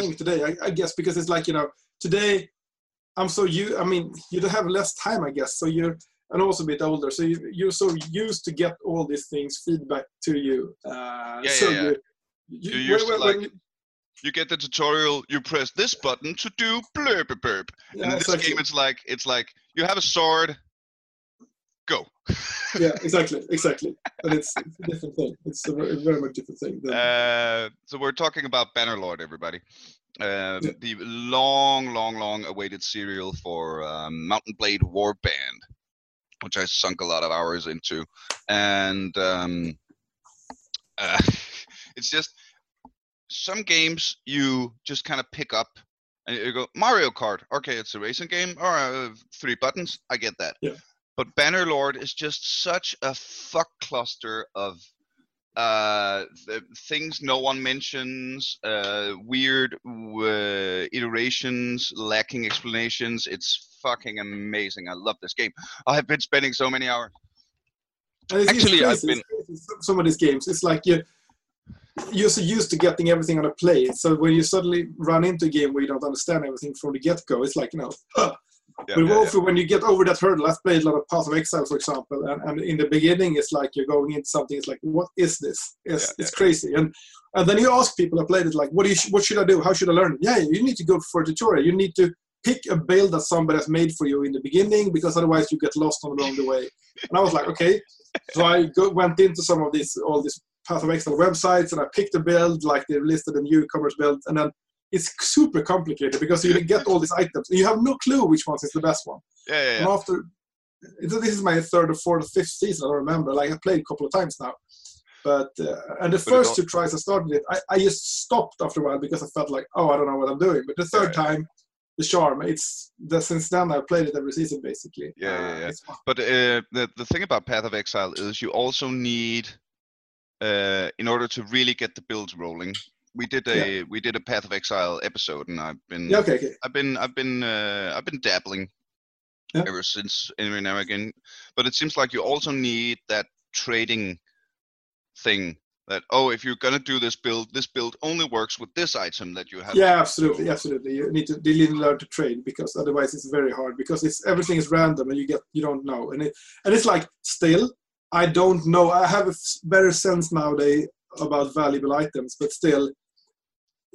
thing today, I, I guess, because it's like you know today I'm so you. I mean, you don't have less time, I guess. So you're and also a bit older, so you, you're so used to get all these things feedback to you. Uh, Yeah, so yeah, yeah. You, You used to, when- when like, you- get the tutorial. You press this button to do blurb burp. And in this exactly. game, it's like it's like you have a sword. Go. yeah, exactly, exactly. And it's, it's a different thing. It's a very, very much different thing. Than, Uh, so we're talking about Bannerlord, everybody. Uh, Yeah. The long, long, long awaited serial for um, Mount & Blade Warband, which I sunk a lot of hours into, and um, uh, it's just some games you just kind of pick up and you go Mario Kart. Okay, it's a racing game. All right, uh, three buttons. I get that. Yeah. But Bannerlord is just such a fuck cluster of uh, th- things no one mentions, uh, weird uh, iterations, lacking explanations. It's fucking amazing. I love this game. I have been spending so many hours. It's, Actually, it's I've crazy. It's crazy. Some- Some of these games, it's like you you're so used to getting everything on a plate. So when you suddenly run into a game where you don't understand everything from the get go, it's like you know. huh. Yeah, but yeah, also when you get over that hurdle, I've played a lot of Path of Exile, for example, and, and in the beginning, it's like you're going into something. It's like, what is this? It's, Yeah, it's crazy, and and then you ask people I played it, like, what do you, what should I do? How should I learn? Yeah, you need to go for a tutorial. You need to pick a build that somebody has made for you in the beginning, because otherwise you get lost on along the way. And I was like, okay. So I go, went into some of these all these Path of Exile websites, and I picked a build like they listed a newcomers build, and then it's super complicated because you get all these items. You have no clue which one is the best one. yeah, yeah, And after this is my third or fourth or fifth season, I don't remember. Like I played a couple of times now. But uh, and the But first two tries I started it, I, I just stopped after a while because I felt like, oh, I don't know what I'm doing. But the third Yeah, time, the charm. It's the, since then I've played it every season basically. Yeah, yeah, Uh, yeah. fun. But uh, the the thing about Path of Exile is you also need, uh, in order to really get the builds rolling. We did a we did a Path of Exile episode, and I've been Yeah, okay, okay. I've been I've been uh, I've been dabbling Yeah. ever since every now and again. But it seems like you also need that trading thing. That oh, if you're gonna do this build, this build only works with this item that you have. Yeah, absolutely, absolutely. You need to you need to learn to trade because otherwise it's very hard because it's everything is random and you get you don't know and it and it's like still I don't know. I have a better sense nowadays about valuable items, but still,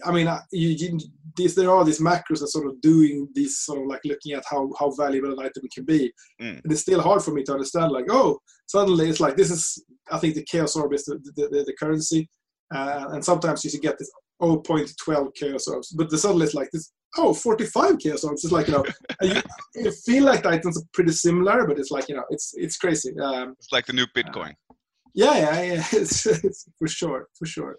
I mean, you, you these there are these macros that sort of doing these sort of like looking at how how valuable an item can be, Mm. and it's still hard for me to understand. Like, oh, suddenly it's like this is I think the chaos orb is the the, the, the currency, uh, and sometimes you should get this 0.12 chaos orbs, but the suddenly it's like this. Oh, 45 chaos orbs. It's like you know, you, you feel like the items are pretty similar, but it's like you know, it's it's crazy. Um, It's like the new Bitcoin. yeah, yeah, yeah. It's, it's for sure, for sure.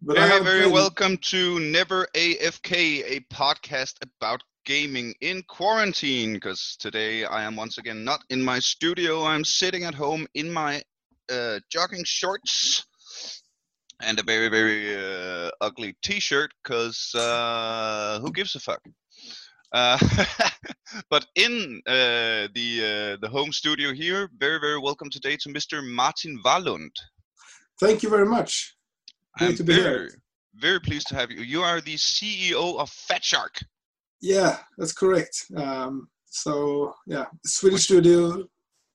Very, very played- welcome to Never AFK, a podcast about gaming in quarantine. Because today I am once again not in my studio. I'm sitting at home in my uh, jogging shorts and a very, very uh, ugly T-shirt. Because uh, who gives a fuck? Uh, but in uh, the uh, the home studio here, very, very welcome today to Mr. Martin Wahlund. Thank you very much. Great I'm to be very, here. very pleased to have you. You are the CEO of Fatshark. Yeah, that's correct. Um, so yeah, Swedish studio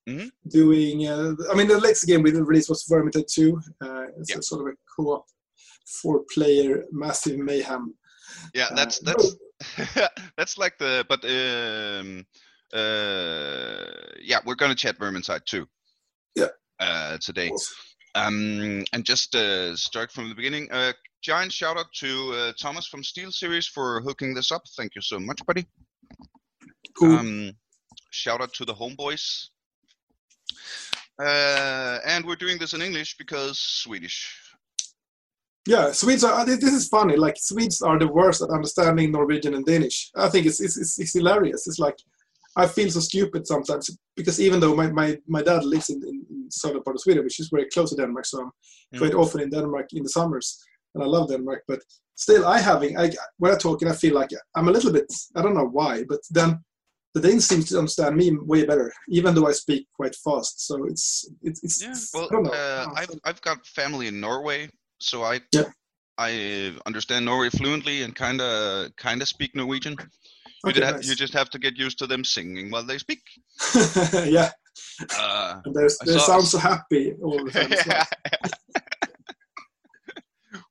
Mhm. doing. Uh, I mean, the latest game we released was Vermintide 2. Uh, it's Yeah. a sort of a co-op, four-player, massive mayhem. Yeah, Uh, that's that's that's like the but um uh yeah, we're gonna chat Vermintide Two. Yeah. Uh, today. Um, and just uh, start from the beginning. Uh, giant shout out to uh, Thomas from SteelSeries for hooking this up. Thank you so much, buddy. Cool. Um, shout out to the homeboys. Uh, and we're doing this in English because Swedish. Yeah, Swedes are. This this is funny. Like Swedes are the worst at understanding Norwegian and Danish. I think it's it's, it's, it's hilarious. It's like I feel so stupid sometimes because even though my, my, my dad lives in, in, in southern part of Sweden, which is very close to Denmark, so I'm Mm. quite often in Denmark in the summers, and I love Denmark. But still, I having I when I talk and I feel like I'm a little bit. I don't know why, but then the Danes seem to understand me way better, even though I speak quite fast. So it's it's, it's Yeah. Well, I know. uh, I've I've got family in Norway, so I Yeah. I understand Norway fluently and kind of kind of speak Norwegian. You, Okay, just have, nice. you just have to get used to them singing while they speak. yeah, Uh, and there's, I they sound so happy all the time. as well.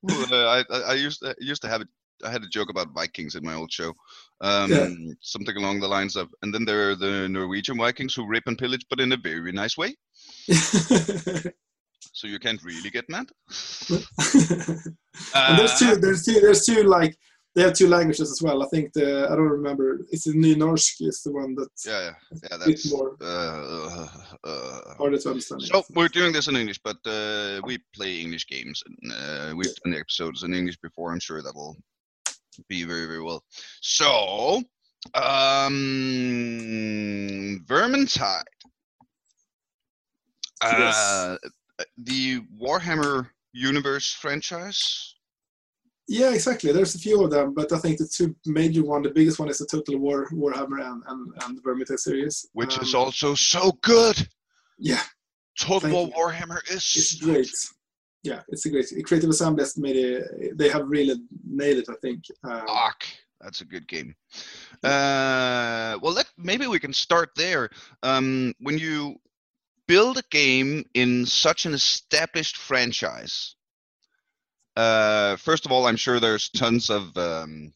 Uh, I, I used to, used to have it. I had a joke about Vikings in my old show, um, Yeah. something along the lines of, and then there are the Norwegian Vikings who rip and pillage, but in a very nice way. So you can't really get mad. and there's Uh, two, there's two, there's two like they have two languages as well. I think the I don't remember. It's the Nynorsk is the one that's Yeah, yeah, yeah. bit That's more uh, uh, harder to understand. So we're doing this in English, but uh, we play English games. And, uh, we've done episodes in English before. I'm sure that will be very, very well. So, um, Vermintide. Yes. Uh, the Warhammer Universe franchise. Yeah, exactly. There's a few of them, but I think the two major one, the biggest one is the Total War Warhammer and and, and the Vermintide series, Which is Um, also so good. yeah, Total War. Warhammer is it's great. Yeah, it's a great. Creative Assembly has made it. They have really nailed it. I think. Um, Ark. That's a good game. Uh, well, let maybe we can start there. Um, when you build a game in such an established franchise, uh, first of all, I'm sure there's tons of um,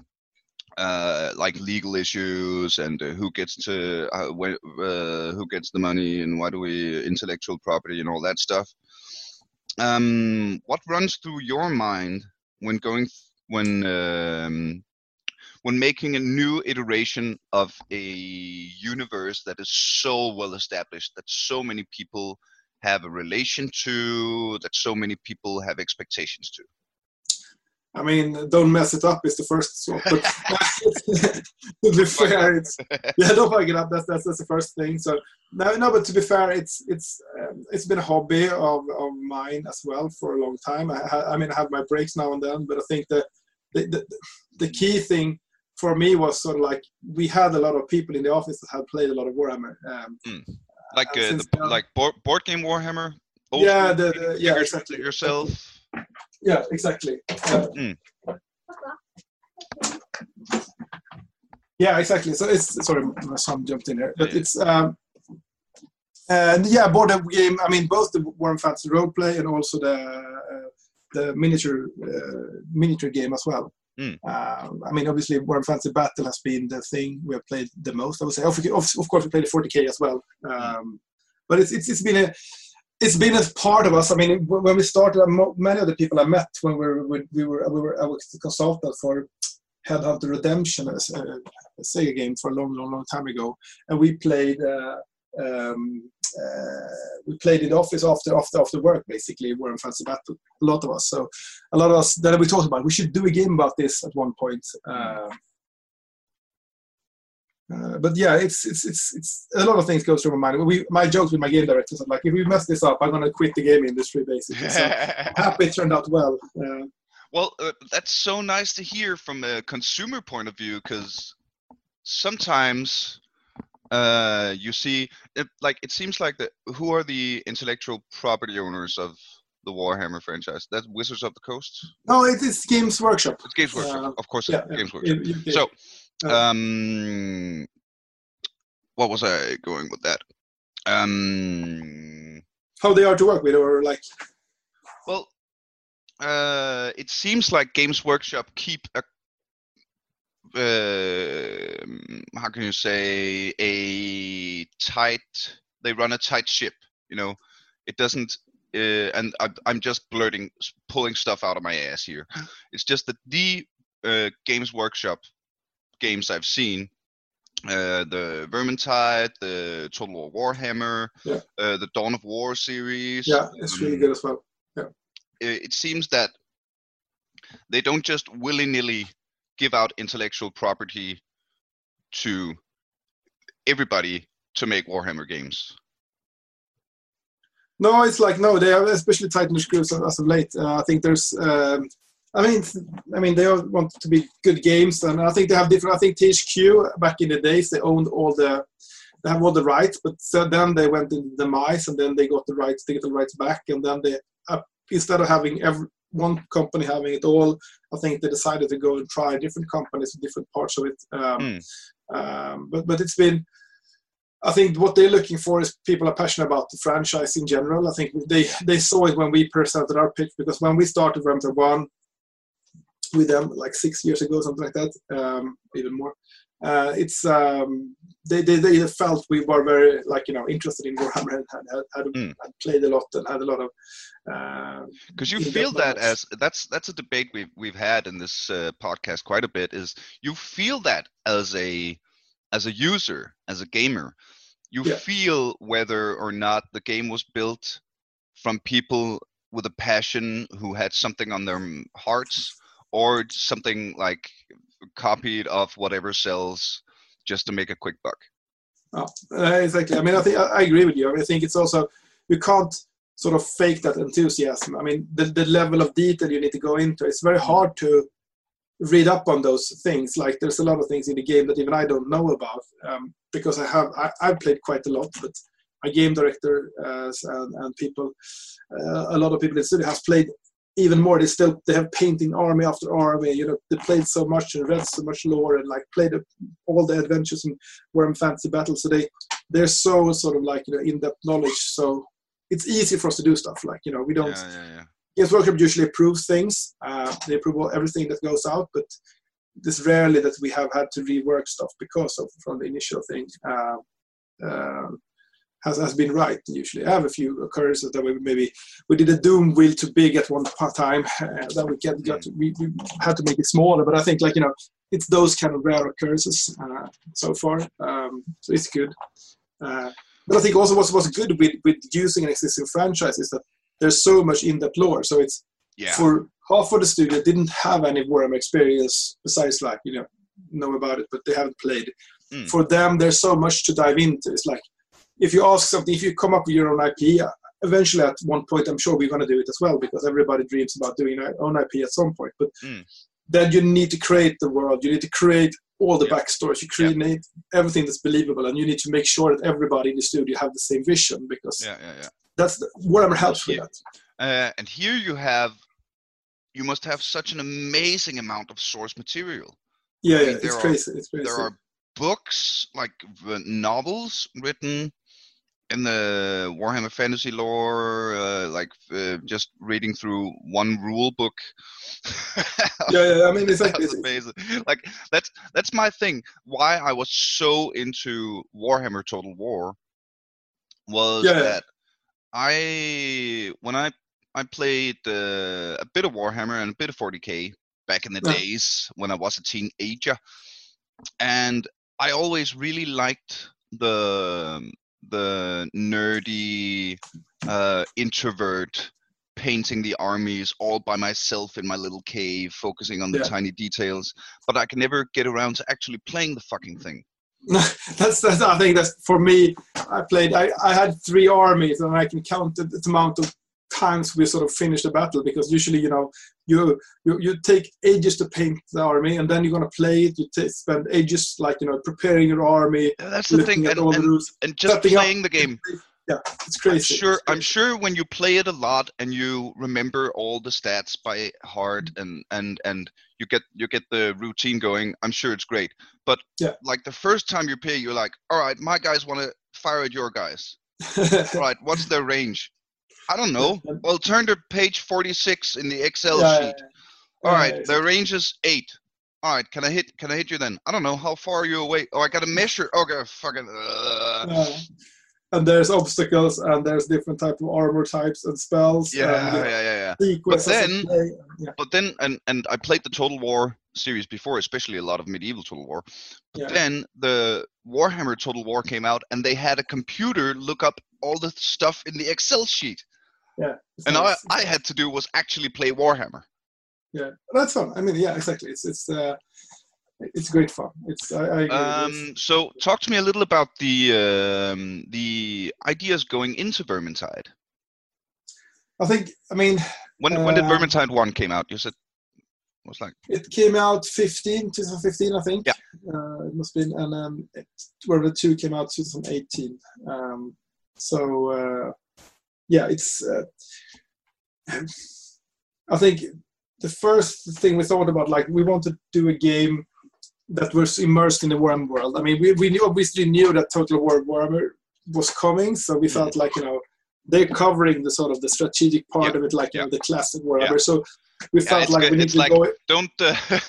uh, like legal issues and uh, who gets to uh, uh, who gets the money and why do we intellectual property and all that stuff. Um, what runs through your mind when going th- when um, when making a new iteration of a universe that is so well established that so many people have a relation to that so many people have expectations to I mean, don't mess it up is the first swap. But to be fair, it's yeah, don't fuck it up. That's that's, that's the first thing. So no, no, but to be fair, it's it's um, it's been a hobby of, of mine as well for a long time. I, ha- I mean, I have my breaks now and then, but I think that the, the the key thing for me was sort of like we had a lot of people in the office that had played a lot of Warhammer. Um, like uh, the, like board, board game warhammer yeah, the, the, yeah, exactly. yourself Yeah, exactly. Uh, Mm. Yeah, exactly. So it's sorry, my son jumped in here, but Yeah. it's um, and yeah, board game. I mean, both the Warhammer Fantasy role play and also the uh, the miniature uh, miniature game as well. Mm. Um, I mean, obviously, Warhammer Fantasy Battle has been the thing we have played the most. I would say, of, of, course, we played the 40k as well. Um, but it's, it's it's been a it's been a part of us. I mean, when we started, uh, many of the people I met when we were we we were, we were I was the consultant for Headhunter Redemption, a, a Sega game for a long, long, long time ago, and we played. Uh, um, uh, we played in the office after after after work, basically. We're in Fancy Battle, a lot of us. So a lot of us. Then we talked about we should do a game about this at one point. Uh, uh, but yeah, it's, it's it's it's a lot of things goes through my mind. We my jokes with my game directors are like, if we mess this up, I'm gonna quit the game industry, basically. So happy it turned out well. Uh, well uh, that's so nice to hear from a consumer point of view because sometimes uh you see it, like it seems like the who are the intellectual property owners of the warhammer franchise that's wizards of the coast no, it is Games Workshop. it's games workshop Uh, of course Yeah, it's yeah. games workshop so um what was i going with that? Um how they are to work with, or like well uh it seems like games workshop keep a uh, how can you say a tight they run a tight ship you know? It doesn't uh, and I, i'm just blurting pulling stuff out of my ass here. It's just that the uh, games workshop games i've seen uh, the Vermintide, the Total War Warhammer, Yeah. uh, the Dawn of War series. yeah, it's really um, good as well. it, it seems that they don't just willy-nilly give out intellectual property to everybody to make Warhammer games. No, it's like no, they have especially tightened the screws as of late. Uh, I think there's, um, I mean, I mean, they all want to be good games, and I think they have different. I think THQ back in the days they owned all the, they have all the rights, but so then they went into demise, and then they got the rights, digital rights back, and then they uh, instead of having every one company having it all. I think they decided to go and try different companies in different parts of it. Um, Mm. um, but but it's been. I think what they're looking for is people are passionate about the franchise in general. I think they they saw it when we presented our pitch because when we started Vermintide One with them like six years ago, something like that, um, even more. Uh, it's um, they, they they felt we were very like you know interested in Warhammer and had, had, Mm. had played a lot and had a lot of uh, because you feel that that as that's that's a debate we've we've had in this uh, podcast quite a bit is you feel that as a as a user as a gamer you Yeah. feel whether or not the game was built from people with a passion who had something on their hearts or something like copied off whatever sells just to make a quick buck Uh, exactly. I mean, I think I, agree with you. I, think it's also you can't sort of fake that enthusiasm. I mean, the, the level of detail you need to go into. It's very hard to read up on those things. Like there's a lot of things in the game that even I don't know about um, because I have I, I've played quite a lot, but a game director uh, and, and people, uh, a lot of people in the studio have played even more. They still they have painting army after army. You know, they played so much and read so much lore and like played all the adventures and Warhammer Fantasy battles So they they're so sort of like you know in-depth knowledge. So it's easy for us to do stuff like you know we don't. yeah yeah yeah Games Workshop usually approves things. Uh, they approve everything that goes out, but it's rarely that we have had to rework stuff because of from the initial thing. Uh, uh, has, has been right usually. I have a few occurrences that we maybe we did a doom wheel too big at one time uh, that we get, got to, we, we had to make it smaller. But I think like you know it's those kind of rare occurrences uh, so far. Um, so it's good. Uh, but I think also what's, what's good with, with using an existing franchise is that there's so much in-depth lore. So it's yeah for half of the studio didn't have any Warhammer experience besides like you know know about it, but they haven't played. Mm. For them, there's so much to dive into. It's like if you ask something, if you come up with your own IP, eventually at one point, I'm sure we're going to do it as well because everybody dreams about doing their own IP at some point. But Mm. then you need to create the world. You need to create all the Yeah. backstories. You create everything that's believable, and you need to make sure that everybody in the studio have the same vision because yeah yeah yeah that's the, Warhammer helps with that. Uh, and here you have, you must have such an amazing amount of source material. Yeah, I mean, yeah, there it's are- crazy. It's crazy. There are books, like novels written in the Warhammer Fantasy lore, uh, like uh, just reading through one rule book. yeah, yeah. I mean, it's like That's amazing. Like that's that's my thing. Why I was so into Warhammer Total War was Yeah, yeah. that I when I I played uh, a bit of Warhammer and a bit of 40k back in the Yeah. days when I was a teenager, and I always really liked the the nerdy uh, introvert painting the armies all by myself in my little cave, focusing on the Yeah. tiny details. But I can never get around to actually playing the fucking thing. that's, that's I think that's for me. I played. I, I had three armies, and I can count the, the amount of times we sort of finished a battle because usually you know you you, you take ages to paint the army, and then you're gonna play it. You ta spend ages like you know preparing your army, Yeah, That's the thing, and, all the and, rules. and just setting up- playing the game. Yeah, it's crazy I'm sure. It's I'm sure when you play it a lot and you remember all the stats by heart and and and you get you get the routine going. I'm sure it's great. But Yeah. like the first time you play, you're like, all right, my guys want to fire at your guys. All right, what's their range? I don't know. Well, turn to page 46 in the Excel Yeah, sheet. All yeah, right, yeah, the range is eight. All right, can I hit? Can I hit you then? I don't know. How far are you away? Oh, I got to measure. Okay, fucking. Uh. And there's obstacles, and there's different type of armor types and spells. yeah, and yeah, yeah, yeah. of then- But then, and and I played the Total War series before, especially a lot of medieval Total War. But Yeah. then the Warhammer Total War came out, and they had a computer look up all the stuff in the Excel sheet, yeah. And all. I had to do was actually play Warhammer. yeah that's fun i mean yeah exactly it's it's uh it's great fun it's i, I agree. Um, so talk to me a little about the um, the ideas going into Vermintide. i think i mean When when did Uh, Vermintide One came out? You said it was like it came out 15 2015 i think Yeah. uh, it must have been and um it, where the two came out 2018 um so uh yeah it's uh, I think the first thing we thought about, like we wanted to do a game that was immersed in the Warhammer world. I mean, we, we knew, obviously knew that Total War Warhammer was coming, so we felt like you know they're covering the sort of the strategic part Yeah. of it, like you know, the classic. Yeah. So we Yeah, felt like good- we need it's to like- go. Don't uh,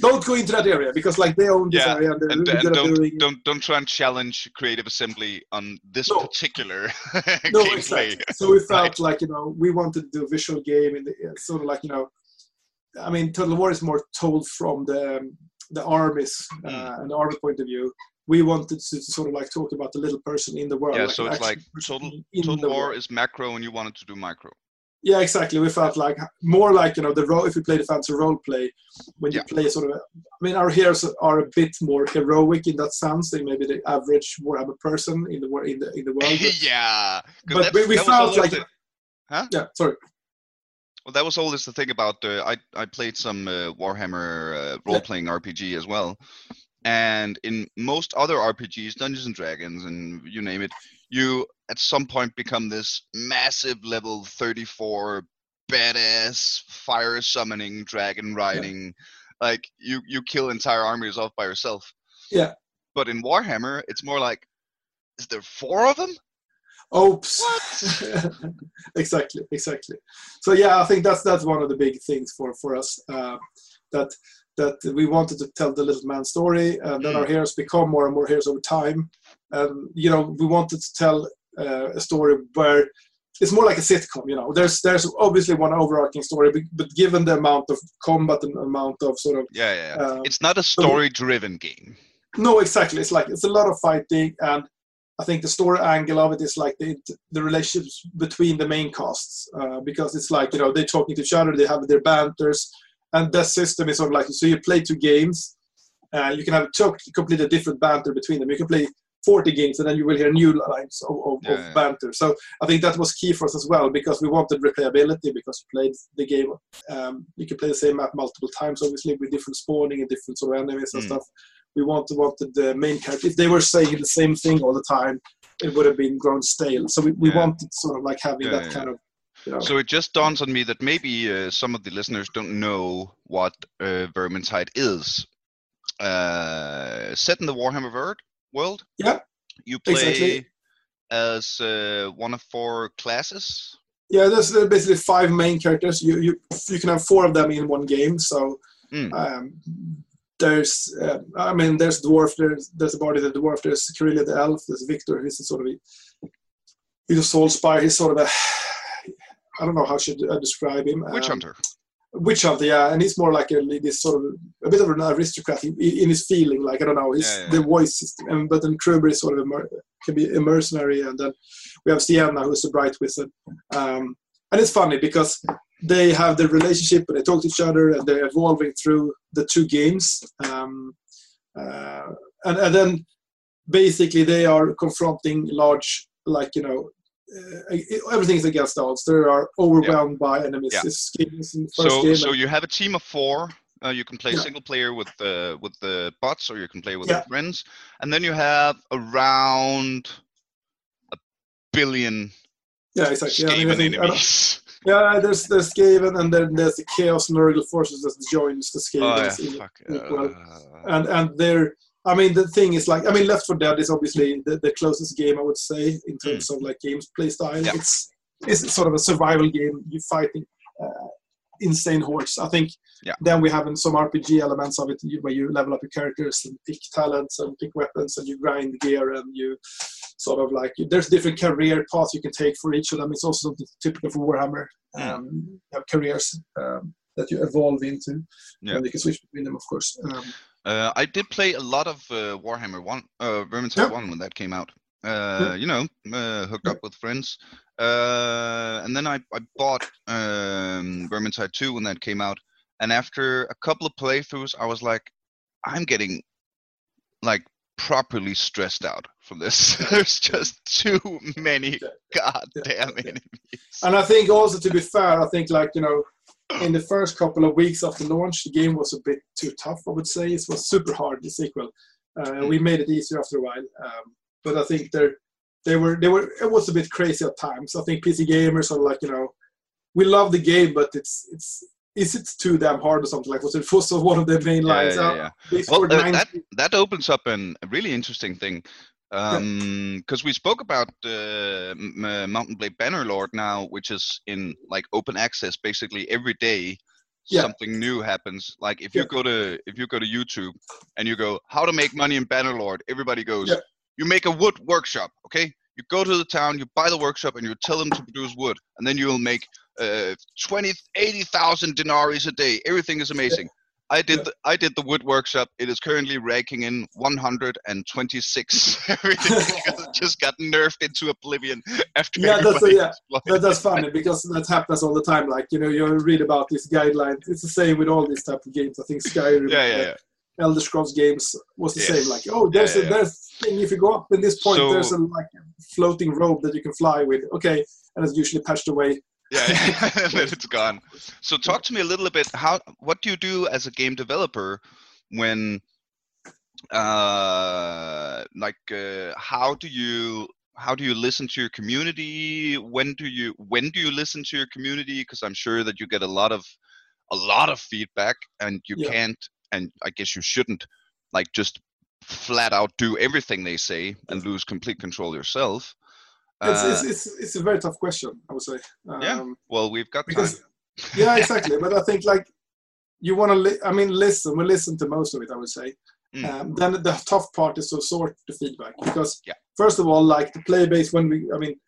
Don't go into that area because like they own this Yeah, area and they're and, really and don't doing. don't don't try and challenge creative assembly on this No. particular no, gameplay. exactly. So we felt Right. like you know we wanted to do a visual game in the uh, sort of like you know, I mean, Total War is more told from the um, the armies uh, Mm. and the army point of view. We wanted to sort of like talk about the little person in the world. Yeah, an so it's like Total Total War world. is macro, and you wanted to do micro. Yeah, exactly. We felt like more like you know the role. If you play the fancy role play, when you Yeah. play sort of, I mean, our heroes are a bit more heroic in that sense than maybe the average Warhammer person in the in the in the world. Yeah, but we, we felt like, the- Huh? yeah, sorry. Well, that was always the thing about uh, I I played some uh, Warhammer uh, role playing RPG as well, and in most other RPGs, Dungeons and Dragons, and you name it, you at some point become this massive level 34 badass fire summoning dragon riding, like you you kill entire armies off by yourself. Yeah. But in Warhammer, it's more like, is there four of them? Oops. What? exactly, exactly. So yeah, I think that's that's one of the big things for for us uh, that that we wanted to tell the little man story, and then Mm. our heroes become more and more heroes over time. And you know, we wanted to tell uh, a story where it's more like a sitcom. You know, there's there's obviously one overarching story, but, but given the amount of combat and amount of sort of Yeah, yeah. yeah. uh, it's not a story-driven game. no, exactly. It's like it's a lot of fighting, and I think the story angle of it is like the the relationships between the main casts, uh, because it's like you know they're talking to each other, they have their banters, and that system is sort of like so you play two games, uh, you can have to- completely different banter between them. You can play 40 games, and then you will hear new lines of, of, Yeah, of yeah. banter. So I think that was key for us as well because we wanted replayability because you played the game. Um, you can play the same map multiple times, obviously with different spawning and different sort of enemies and Mm. stuff we wanted wanted the main character. If they were saying the same thing all the time, it would have been grown stale. So we, we Yeah. wanted sort of like having that kind of, So it just dawns on me that maybe uh, some of the listeners don't know what uh, Vermintide is. Uh, set in the Warhammer world. Yeah, You play exactly. as uh, one of four classes. yeah. There's basically five main characters. You you you can have four of them in one game. So Mm. um, there's, uh, I mean, there's dwarf. There's there's a body of the dwarf. There's Kerillian the elf. There's Victor. He's sort of a, he's a Saltzpyre. He's sort of a I don't know how should I describe him. Witch Um, hunter. Witch Hunter, yeah, and he's more like a this sort of a bit of an aristocrat in, in his feeling. Like I don't know, his Yeah, yeah, the voice system. And, but then Kruber is sort of a can be a mercenary, and then we have Sienna, who's a bright wizard. Um, and it's funny because they have the relationship, and they talk to each other, and they're evolving through the two games. Um, uh, and and then basically they are confronting large, like you know. Uh, everything is against odds. They are overwhelmed by enemies. Yeah. It's in the first So game. so you have a team of four. Uh, you can play Yeah. single player with the with the bots, or you can play with Yeah. your friends, and then you have around a billion Yeah, exactly. Yeah, I mean, I Skaven think- I don't- enemies. yeah, there's there's Skaven, and then there's the Chaos Nurgle forces that joins the Oh yeah, fuck. uh, and and they're, I mean, the thing is like, I mean, Left 4 Dead is obviously the, the closest game I would say in terms of like games play style. Yeah. It's it's sort of a survival game. You're fighting uh, insane hordes. I think. Yeah. Then we have some RPG elements of it where you level up your characters and pick talents and pick weapons and you grind gear and you sort of like there's different career paths you can take for each of them. It's also typical for Warhammer. Mm. Um, you have careers um, that you evolve into, Yeah. and you can switch between them, of course. Um, Uh, I did play a lot of uh, Warhammer One, uh, Vermintide Yeah. One when that came out. Uh, You know, uh, hooked up with friends, uh, and then I, I bought um, Vermintide Two when that came out. And after a couple of playthroughs, I was like, I'm getting like properly stressed out from this. There's just too many goddamn yeah. enemies. And I think also to be fair, I think like you know, in the first couple of weeks after launch, the game was a bit too tough. I would say it was super hard. The sequel, uh, we made it easier after a while, um, but I think they they were they were it was a bit crazy at times. I think PC gamers are like you know we love the game, but it's it's is it too damn hard or something like was it was one of the main lines? Yeah, yeah, yeah. Well, uh, that that opens up an, a really interesting thing because um, we spoke about uh, Mount & Blade Bannerlord now, which is in like open access basically every day. Yeah. Something new happens. Like if you go to if you go to YouTube and you go how to make money in Bannerlord, everybody goes, you make a wood workshop, okay? You go to the town, you buy the workshop, and you tell them to produce wood, and then you will make uh, 20, 80,000 denarii a day. Everything is amazing. I did yeah. the, I did the wood workshop. It is currently raking in 126. Everything just got nerfed into oblivion after. Yeah, that's a, yeah. That, that's funny because that happens all the time. Like you know, you read about these guidelines. It's the same with all these type of games. I think Skyrim, yeah, yeah, yeah. Uh, Elder Scrolls games was the yes. same. Like, oh, there's yeah, a there's thing. If you go up in this point, so, there's a like floating rope that you can fly with. Okay, and it's usually patched away yeah, yeah. then it's gone. So talk to me a little bit. How what do you do as a game developer when, uh, like, uh, how do you how do you listen to your community? When do you when do you listen to your community? Because I'm sure that you get a lot of a lot of feedback, and you yeah. can't, and I guess you shouldn't, like, just flat out do everything they say and lose complete control yourself. It's, uh, it's, it's, it's, a very tough question, I would say. Um, yeah. Well, we've got because, yeah, exactly. but I think like you want to. Li- I mean, listen. We listen to most of it. I would say. Mm. Um, then the tough part is to sort the feedback because yeah. first of all, like the play base when we. I mean,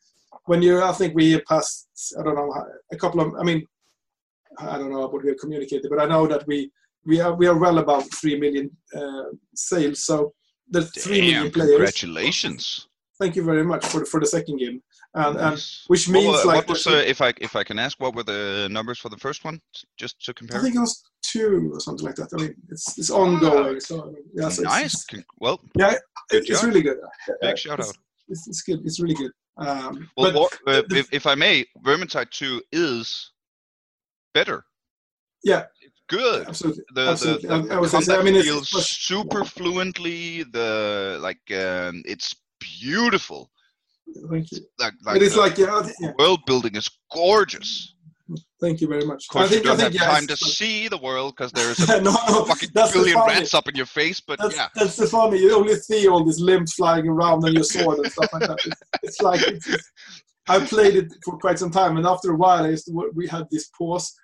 when you. I think we passed. I don't know a couple of. I mean, I don't know what we have communicated, but I know that we we are we are well above three million uh, sales. So the three million players. Congratulations! Thank you very much for the, for the second game. And, and which means what, like what was, uh, if I if I can ask, what were the numbers for the first one, just to compare? I think it was two or something like that. I mean, it's it's ongoing. Ah, so yeah, so nice. It's, it's, well, yeah, it, it's really good. Big uh, shout out. It's, it's, good. It's really good. Um, well, but uh, the, if, if I may, Vermintide Two is better. Yeah, good. Absolutely. The, Absolutely. the, the, I, I combat I mean, feels super fluently. The like um, it's beautiful. Thank you. Like, like it is like yeah, yeah, world building is gorgeous. Thank you very much. Of course, I think, you don't think, have yeah, time to see the world because there's a no, no, fucking billion rats up in your face. But that's, yeah, that's the funny. You only see all these limbs flying around and your sword and stuff like that. It's, it's like it's, it's, I played it for quite some time, and after a while, I to, we had this pause,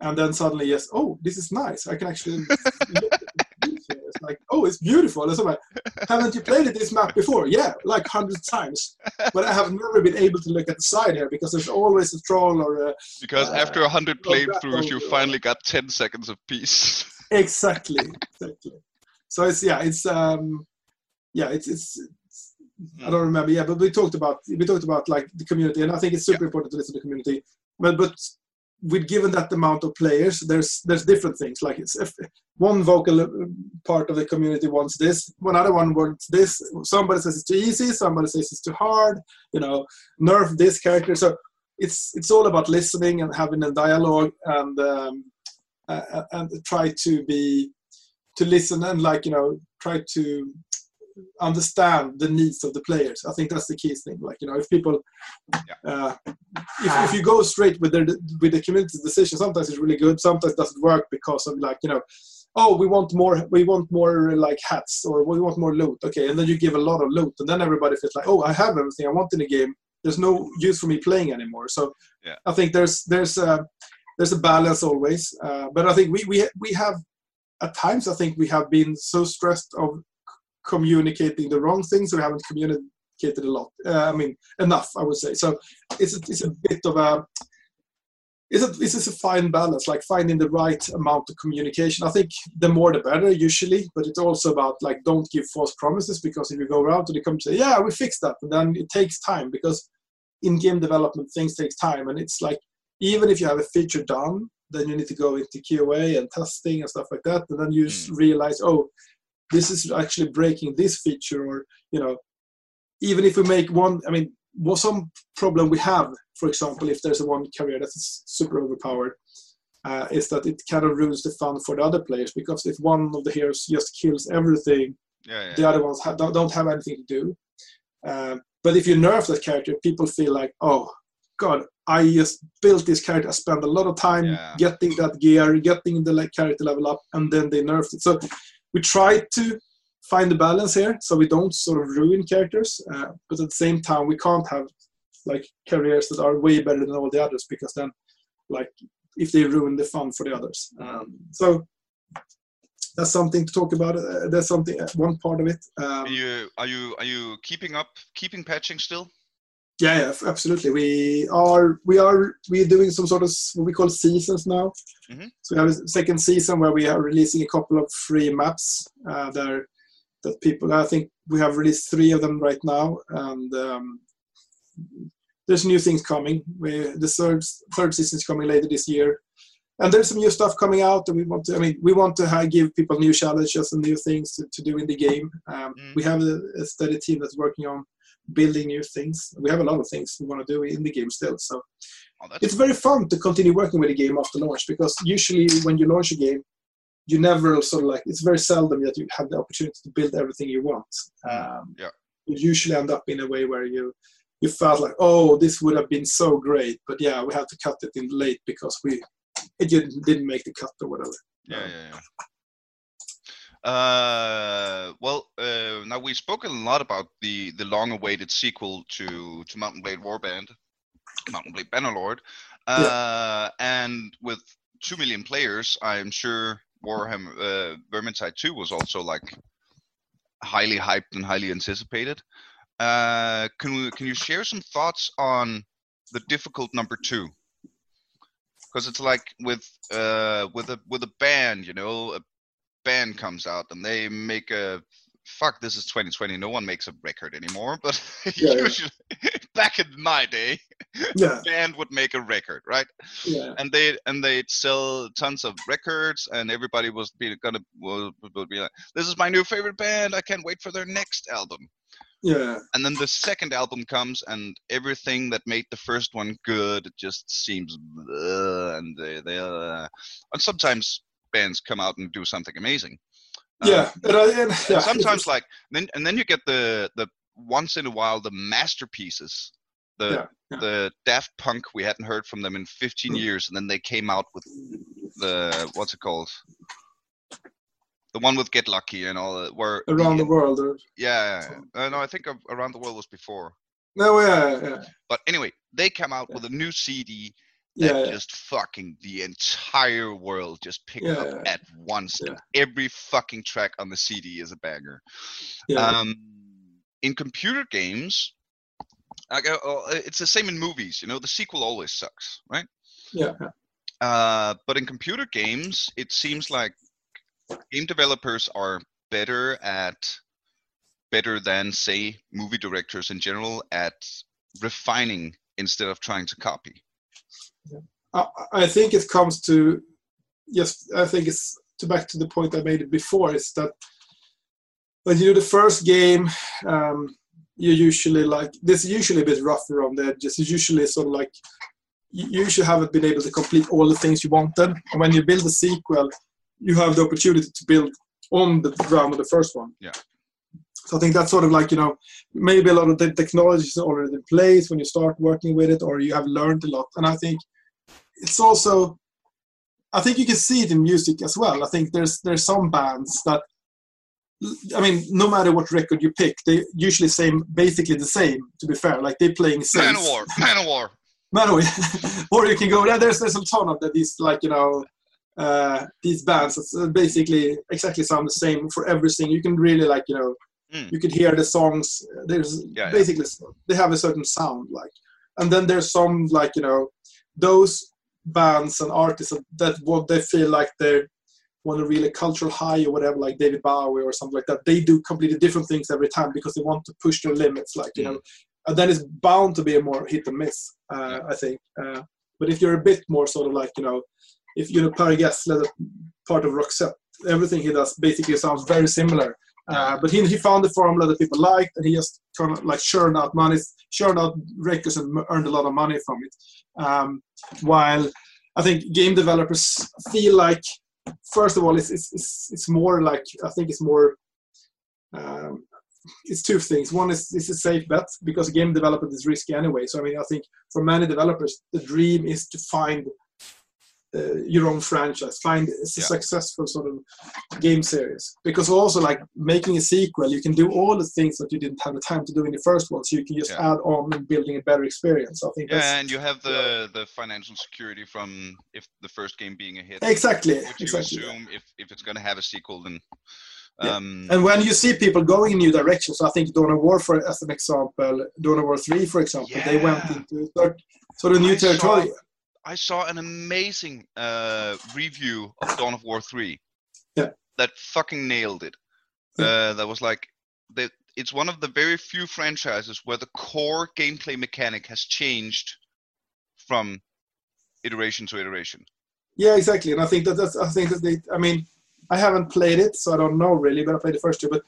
and then suddenly, yes, oh, this is nice. I can actually it's like, oh, it's beautiful. And so like, haven't you played this map before? Yeah, like hundreds times. But I have never been able to look at the side here because there's always a troll or a. Because uh, after a hundred playthroughs, you finally got ten seconds of peace. exactly, exactly. So it's yeah, it's um, yeah, it's it's. it's I don't remember, yeah, but we talked about we talked about like the community, and I think it's super yeah. important to listen to the community. But but with given that amount of players, there's there's different things. Like one vocal uh, part of the community wants this, one other one wants this. Somebody says it's too easy, somebody says it's too hard. You know, nerf this character. So it's it's all about listening and having a dialogue and um, uh, and try to be to listen and like you know try to understand the needs of the players. I think that's the key thing. Like you know, if people, uh, if, if you go straight with the with the community decision, sometimes it's really good. Sometimes it doesn't work because of like you know, oh we want more, we want more like hats or we want more loot. Okay, and then you give a lot of loot, and then everybody feels like, oh I have everything I want in the game. There's no use for me playing anymore. So yeah. I think there's there's a there's a balance always. Uh, but I think we we we have at times I think we have been so stressed of communicating the wrong things. We haven't communicated a lot. Uh, I mean, enough, I would say. So it's a, it's a bit of a it's a, it's a fine balance, like finding the right amount of communication. I think the more the better, usually, but it's also about like don't give false promises because if you go around to the company say, yeah, we fixed that, and then it takes time because in game development things takes time, and it's like even if you have a feature done, then you need to go into QA and testing and stuff like that, and then you mm. realize, oh, this is actually breaking this feature or you know even if we make one i mean what some problem we have for example if there's a one career that's super overpowered uh, is that it kind of ruins the fun for the other players because if one of the heroes just kills everything yeah, yeah. the other ones ha- don't, don't have anything to do uh, but if you nerf that character people feel like oh god I just built this character. I spent a lot of time Yeah. getting that gear, getting the like, character level up, and then they nerfed it. So we try to find the balance here, so we don't sort of ruin characters, uh, but at the same time, we can't have like careers that are way better than all the others because then, like, if they ruin the fun for the others. Um, so that's something to talk about. Uh, that's something one part of it. Um, Are you are you are you keeping up keeping patching still? Yeah, yeah, absolutely. We are we are we are doing some sort of what we call seasons now. Mhm. So we have a second season where we are releasing a couple of free maps uh, there that people. I think we have released three of them right now, and um, there's new things coming. We, the third third season is coming later this year, and there's some new stuff coming out. And we want to. I mean, we want to give people new challenges and new things to, to do in the game. Um, Mm. We have a, a steady team that's working on building new things. We have a lot of things we want to do in the game still. So Oh, it's very fun to continue working with a game after launch because usually when you launch a game, you never sort of like it's very seldom that you have the opportunity to build everything you want. Um, Yeah. You usually end up in a way where you you felt like, oh, this would have been so great, but yeah, we had to cut it in late because we it didn't, didn't make the cut or whatever. yeah yeah yeah. Uh, well, uh, now we've spoken a lot about the the long-awaited sequel to to Mount & Blade Warband, Mount & Blade Bannerlord, uh, and with two million players, I'm sure Warhammer uh, Vermintide 2 was also like highly hyped and highly anticipated. Uh, can we can you share some thoughts on the difficult number two? Because it's like with uh with a with a band, you know, a band comes out and they make a fuck. This is 2020. No one makes a record anymore, but Yeah, yeah. usually back in my day, Yeah, band would make a record, right? yeah, and they and they'd sell tons of records and everybody was be gonna will, will be like this is my new favorite band i can't wait for their next album yeah, and then the second album comes and everything that made the first one good just seems and they, they uh, and sometimes bands come out and do something amazing Uh, yeah. And I, and, and yeah, sometimes like then and then you get the the once in a while the masterpieces the Yeah, yeah. the daft punk we hadn't heard from them in 15 Mm. years and then they came out with the what's it called the one with get lucky and all that where around the world. Or, yeah uh, no i think around the world was before no, yeah, yeah, but anyway they come out with a new cd yeah, that yeah. just fucking the entire world just picked Yeah, up at once Yeah. and every fucking track on the cd is a banger yeah. um, in computer games, like, uh, uh, it's the same in movies. You know, the sequel always sucks, right? yeah. Uh, but in computer games, it seems like game developers are better at better than say movie directors in general at refining instead of trying to copy. I, I think it comes to yes. I think it's to back to the point I made before. Is that when you do the first game, um, you usually like this. Is usually a bit rough around the edges. It's usually sort of like you usually haven't been able to complete all the things you wanted. And when you build a sequel, you have the opportunity to build on the ground of the first one. Yeah. So I think that's sort of like you know maybe a lot of the technology is already in place when you start working with it, or you have learned a lot. And I think it's also I think you can see it in music as well. I think there's there's some bands that I mean, no matter what record you pick, they usually same basically the same. To be fair, like they're playing safe. Manowar, Manowar. Manowar. or you can go there. There's there's a ton of that. These like you know uh, these bands that's uh, basically exactly sound the same for everything. You can really like you know Mm. you could hear the songs. There's Yeah, yeah. basically they have a certain sound like, and then there's some like you know those bands and artists that what they feel like they want a really cultural high or whatever, like David Bowie or something like that. They do completely different things every time because they want to push their limits, like you know. And then it's bound to be a more hit and miss, uh, Mm. Yeah. I think. Uh, but if you're a bit more sort of like you know, if you know Per Gessle, the part of Roxette, everything he does basically sounds very similar. Uh, but he, he found the formula that people liked, and he just kind of like churned out money, churned out records, and earned a lot of money from it. Um, while I think game developers feel like, first of all, it's it's, it's, it's more like I think it's more. Um, it's two things. One is it's a safe bet because a game development is risky anyway. So I mean, I think for many developers, the dream is to find uh, your own franchise, find it's a Yeah. successful sort of game series. Because also like making a sequel, you can do all the things that you didn't have the time to do in the first one. So you can just Yeah. add on and building a better experience. I think that's Yeah, and you have the the financial security from if the first game being a hit. exactly Which you exactly. assume if, if it's going to have a sequel, then. Yeah. Um, And when you see people going in new directions, I think Dawn of War, for as an example, Dawn of War 3, for example, they went into sort- sort of new I saw- territory. I saw an amazing uh, review of Dawn of War 3. Yeah. That fucking nailed it. Yeah. Uh, that was like, that it's one of the very few franchises where the core gameplay mechanic has changed from iteration to iteration. Yeah, exactly. And I think that that's, I think that they, I mean, I haven't played it, so I don't know really, but I played the first two. But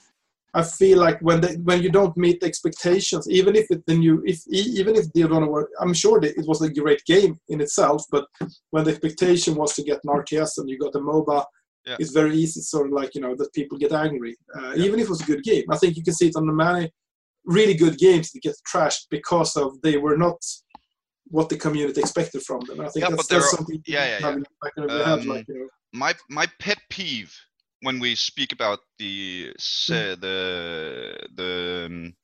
I feel like when they, when you don't meet the expectations, even if it the new, if even if the Dawn I'm sure it was a great game in itself, but when the expectation was to get an RTS and you got a MOBA, Yeah. it's very easy, sort of like you know, that people get angry, uh, Yeah. even if it was a good game. I think you can see it on the many really good games that get trashed because of they were not what the community expected from them. And I think Yeah, that's, that's are- something yeah, yeah, have in the back of your head, Um, like you know. my my pet peeve when we speak about the se- the the um,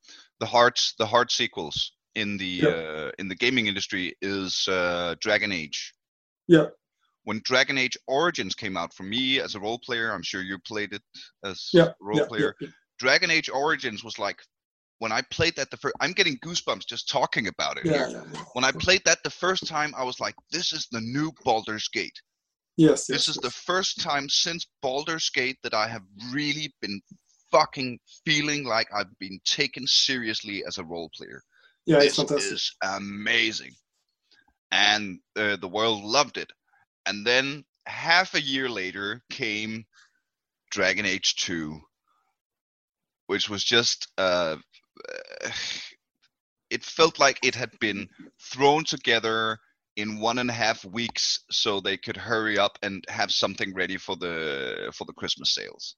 the hard the hard sequels in the uh, in the gaming industry is uh, Dragon Age. Yeah. When Dragon Age Origins came out, for me as a role player, I'm sure you played it as a role player. Dragon Age Origins was like when I played that the first. I'm getting goosebumps just talking about it yeah, here. yeah, yeah. When I played that the first time, I was like, "This is the new Baldur's Gate." Yes, this yes, is yes. the first time since Baldur's Gate that I have really been fucking feeling like I've been taken seriously as a role player. yeah, this it's fantastic. is amazing, and uh, the world loved it. And then half a year later came Dragon Age Two, which was just uh, uh, it felt like it had been thrown together in one and a half weeks so they could hurry up and have something ready for the for the Christmas sales.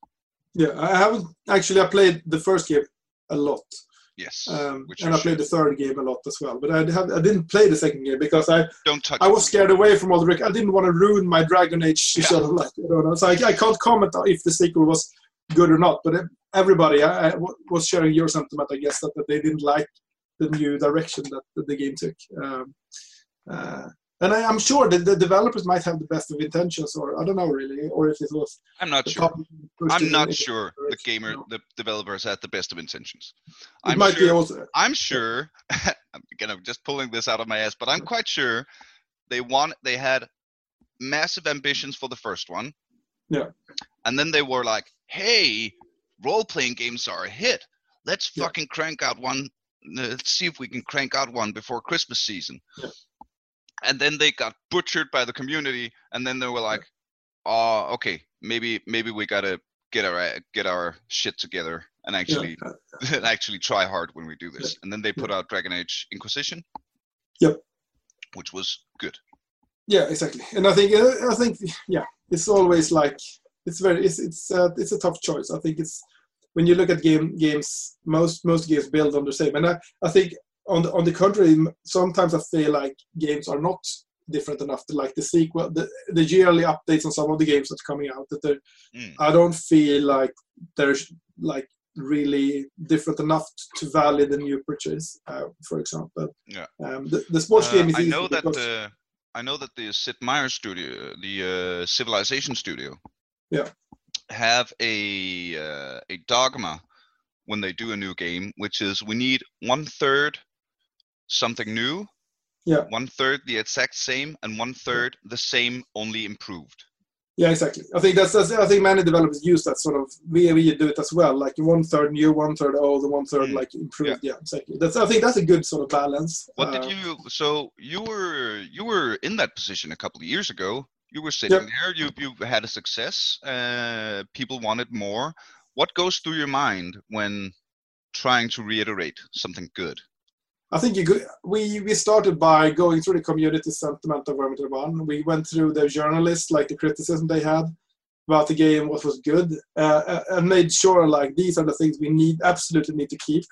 Yeah, I haven't actually. I played the first game a lot, Yes, um, and I played should. the third game a lot as well. But I have, I didn't play the second game because I, don't touch. I was scared away from all the. rec- I didn't want to ruin my Dragon Age Yeah. sort of like you know. So I, I can't comment if the sequel was good or not. But everybody I was sharing your sentiment, I guess, that, that they didn't like the new direction that, that the game took. Um, uh, and I, I'm sure that the developers might have the best of intentions, or I don't know really, or if it was. I'm not sure. I'm not sure the gamer, the developers had the best of intentions. It I'm might sure, be also. I'm sure. again, I'm just pulling this out of my ass, but I'm quite sure they want. They had massive ambitions for the first one. Yeah. And then they were like, "Hey, role-playing games are a hit. Let's Yeah. fucking crank out one. uh, Let's see if we can crank out one before Christmas season." Yeah. And then they got butchered by the community, and then they were like, "Oh, okay, maybe maybe we gotta get our get our shit together and actually Yeah, and actually try hard when we do this. And then they put out Dragon Age Inquisition. Yep. Which was good. Yeah, exactly. And I think uh, I think yeah, it's always like it's very it's it's uh, it's a tough choice. I think it's when you look at game games, most most games build on the same. And I, I think on the on the contrary, sometimes I feel like games are not different enough to like the sequel, the the yearly updates on some of the games that's coming out. That they're, Mm. I don't feel like there's like really different enough to value the new purchase. Uh, for example, Yeah. um, the, the sports Uh, game is I know that the I know that the Sid Meier studio, the uh, Civilization studio, Yeah. have a uh, a dogma when they do a new game, which is we need one third something new, Yeah. one third the exact same, and one third the same only improved. Yeah, exactly. I think that's, that's I think many developers use that sort of we we do it as well, like one third new, one third old, and one third Mm. like improved. Yeah. exactly. That's I think that's a good sort of balance. What Uh, did you? So you were you were in that position a couple of years ago. You were sitting there. You you had a success. Uh, people wanted more. What goes through your mind when trying to reiterate something good? I think you could, we we started by going through the community sentiment of Vermintide One. We went through the journalists, like the criticism they had, about the game, what was good, uh, and made sure like these are the things we need absolutely need to keep.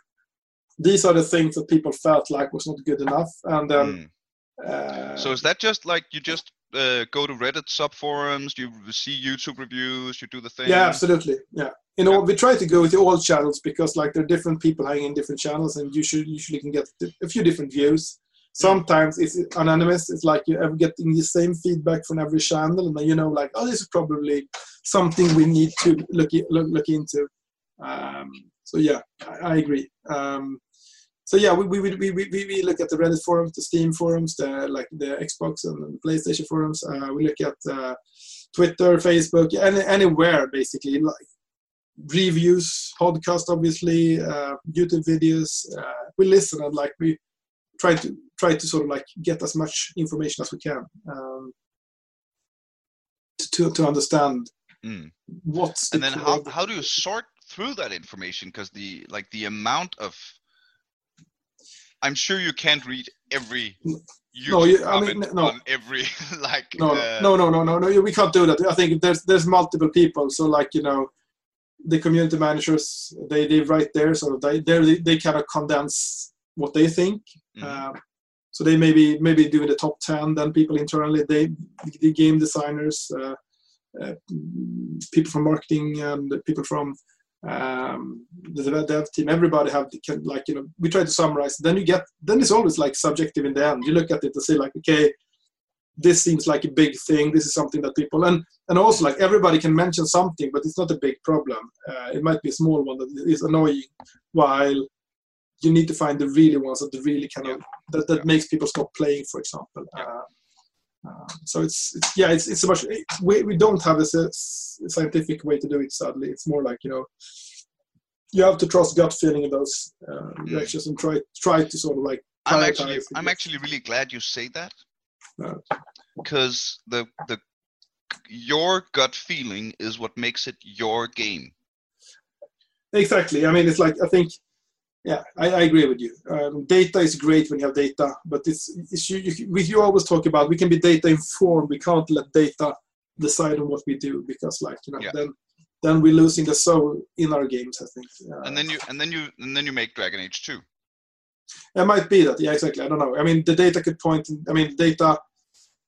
These are the things that people felt like was not good enough, and then. Mm. Uh, so is that just like you just uh, go to Reddit sub subforums, you see YouTube reviews, you do the thing? Yeah, absolutely. Yeah, you know, we try to go with all channels because like there are different people hanging in different channels, and you should usually can get a few different views. Sometimes it's anonymous. It's like you're getting the same feedback from every channel, and then you know, like, oh, this is probably something we need to look look, look into. Um, so yeah, I, I agree. Um, so yeah, we, we, we, we, we look at the Reddit forums, the Steam forums, the like the Xbox and the PlayStation forums. Uh, we look at uh, Twitter, Facebook, any, anywhere basically. Like reviews, podcast, obviously, uh, YouTube videos. Uh, we listen and like we try to try to sort of like get as much information as we can um, to to understand mm. what's. and then how how do you sort through that information? Because the like the amount of I'm sure you can't read every YouTube no, you, I mean, no. on every like. No, uh, no, no, no, no, no. We can't do that. I think there's there's multiple people. So like you know, the community managers they they write there, so they they they kind of condense what they think. Mm-hmm. Uh, so they maybe maybe doing the top ten. Then people internally, they the game designers, uh, uh, people from marketing, and people from um, the dev team, everybody have the, can, like you know we try to summarize. Then you get then it's always like subjective in the end. You look at it and say like okay, this seems like a big thing. This is something that people and and also like everybody can mention something, but it's not a big problem. Uh, it might be a small one that is annoying, while you need to find the really ones that really kind of that, that makes people stop playing, for example. Uh, uh, so it's, it's, yeah it's it's so much we, we don't have a, a, scientific way to do it sadly it's more like you know you have to trust gut feeling in those uh, mm. reactions and try try to sort of like I'm actually I'm actually really glad you say that because the the your gut feeling is what makes it your game exactly I mean it's like I think yeah, I, I, agree with you. Um, data is great when you have data, but it's, it's you, you, you always talk about we can be data informed. We can't let data decide on what we do because, like you know, yeah. then then we're losing the soul in our games. I think. Uh, and then you and then you and then you make Dragon Age two. It might be that. Yeah, exactly. I don't know. I mean, the data could point. In, I mean, data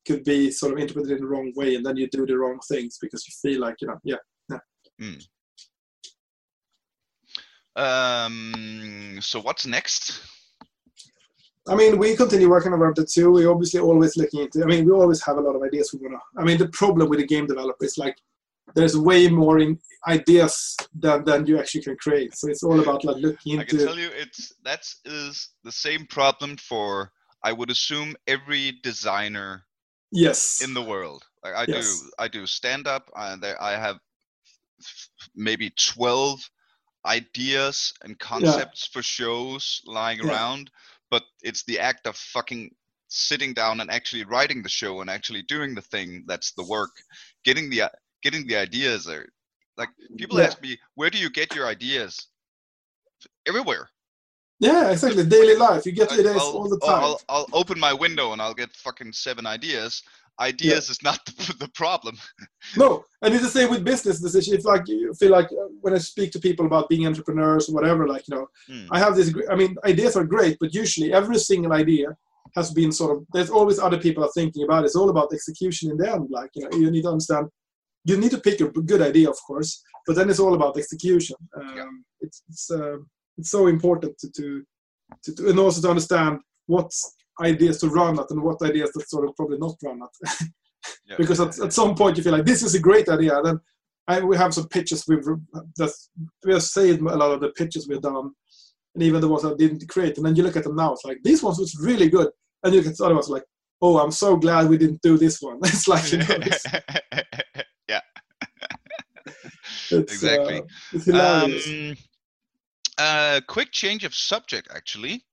could be sort of interpreted in the wrong way, and then you do the wrong things because you feel like you know, yeah, yeah. Mm. Um, so what's next? I mean, we continue working on Web 2. We obviously always looking into. I mean, we always have a lot of ideas we wanna. I mean, the problem with a game developer is like there's way more in ideas than than you actually can create. So it's all about like looking into. I can tell you, it's that is the same problem for I would assume every designer. Yes. In the world, like I yes. do, I do stand up. I, I have maybe twelve ideas and concepts yeah. for shows lying yeah. around, but it's the act of fucking sitting down and actually writing the show and actually doing the thing that's the work. Getting the getting the ideas are like people yeah. ask me, where do you get your ideas? Everywhere. Yeah, exactly. Daily life. You get ideas all the time. I'll, I'll open my window and I'll get fucking seven ideas ideas yeah. is not the, the, problem no and it's the same with business decisions. if like you feel like uh, when i speak to people about being entrepreneurs or whatever like you know mm. i have this i mean ideas are great but usually every single idea has been sort of there's always other people are thinking about it. it's all about execution in the end like you know you need to understand you need to pick a good idea of course but then it's all about execution um, yeah. it's it's, uh, it's so important to, to, to, to and also to understand what ideas to run at and what ideas to sort of probably not run at. yeah. because at, at some point you feel like this is a great idea. Then I, we have some pitches we've that we have saved a lot of the pitches we've done, and even the ones I didn't create. And then you look at them now, it's like this one was really good, and you look at the other ones like, oh, I'm so glad we didn't do this one. it's like you know, it's, yeah, it's, exactly. Uh, it's hilarious. Um, uh, quick change of subject, actually.